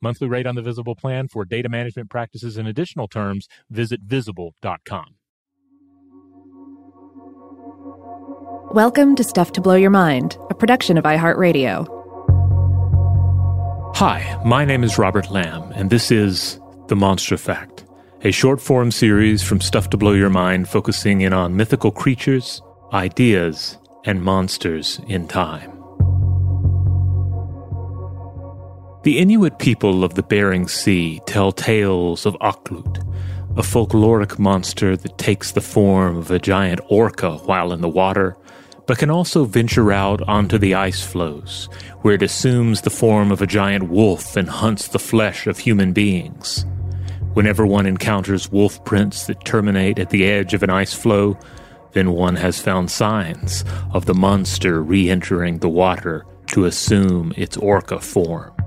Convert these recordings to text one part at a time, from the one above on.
Monthly rate on the Visible plan for data management practices and additional terms, visit visible.com. Welcome to Stuff to Blow Your Mind, a production of iHeartRadio. Hi, my name is Robert Lamb, and this is The Monster Fact, a short form series from Stuff to Blow Your Mind focusing in on mythical creatures, ideas, and monsters in time. The Inuit people of the Bering Sea tell tales of Akhlut, a folkloric monster that takes the form of a giant orca while in the water, but can also venture out onto the ice floes, where it assumes the form of a giant wolf and hunts the flesh of human beings. Whenever one encounters wolf prints that terminate at the edge of an ice floe, then one has found signs of the monster re entering the water to assume its orca form.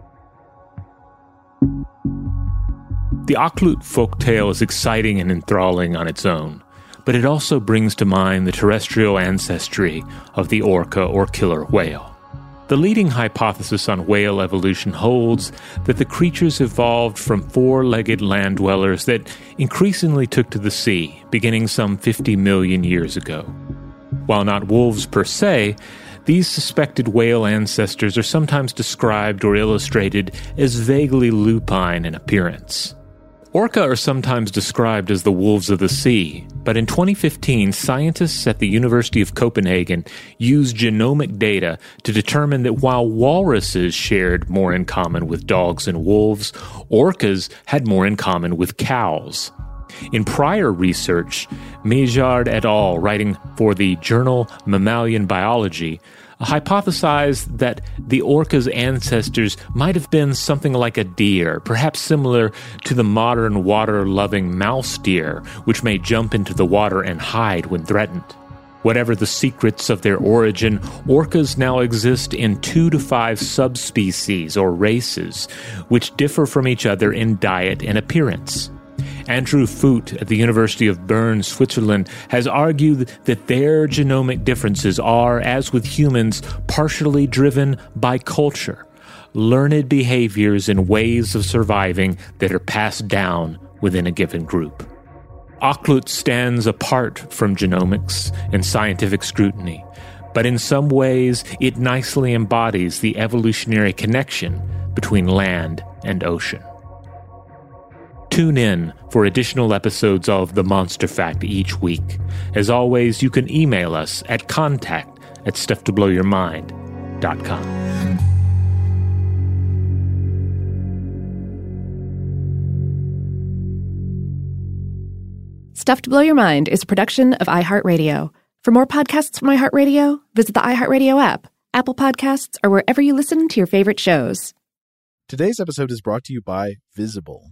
The Akhlut folk tale is exciting and enthralling on its own, but it also brings to mind the terrestrial ancestry of the orca or killer whale. The leading hypothesis on whale evolution holds that the creatures evolved from four legged land dwellers that increasingly took to the sea, beginning some 50 million years ago. While not wolves per se, these suspected whale ancestors are sometimes described or illustrated as vaguely lupine in appearance. Orca are sometimes described as the wolves of the sea, but in 2015, scientists at the University of Copenhagen used genomic data to determine that while walruses shared more in common with dogs and wolves, orcas had more in common with cows. In prior research, Meijard et al., writing for the journal Mammalian Biology, hypothesized that the orca's ancestors might have been something like a deer, perhaps similar to the modern water loving mouse deer, which may jump into the water and hide when threatened. Whatever the secrets of their origin, orcas now exist in two to five subspecies or races, which differ from each other in diet and appearance. Andrew Foote at the University of Bern, Switzerland, has argued that their genomic differences are, as with humans, partially driven by culture, learned behaviors and ways of surviving that are passed down within a given group. Akhlut stands apart from genomics and scientific scrutiny, but in some ways it nicely embodies the evolutionary connection between land and ocean. Tune in for additional episodes of The Monster Fact each week. As always, you can email us at contact at stufftoblowyourmind.com. Stuff to Blow Your Mind is a production of iHeartRadio. For more podcasts from iHeartRadio, visit the iHeartRadio app, Apple Podcasts, or wherever you listen to your favorite shows. Today's episode is brought to you by Visible.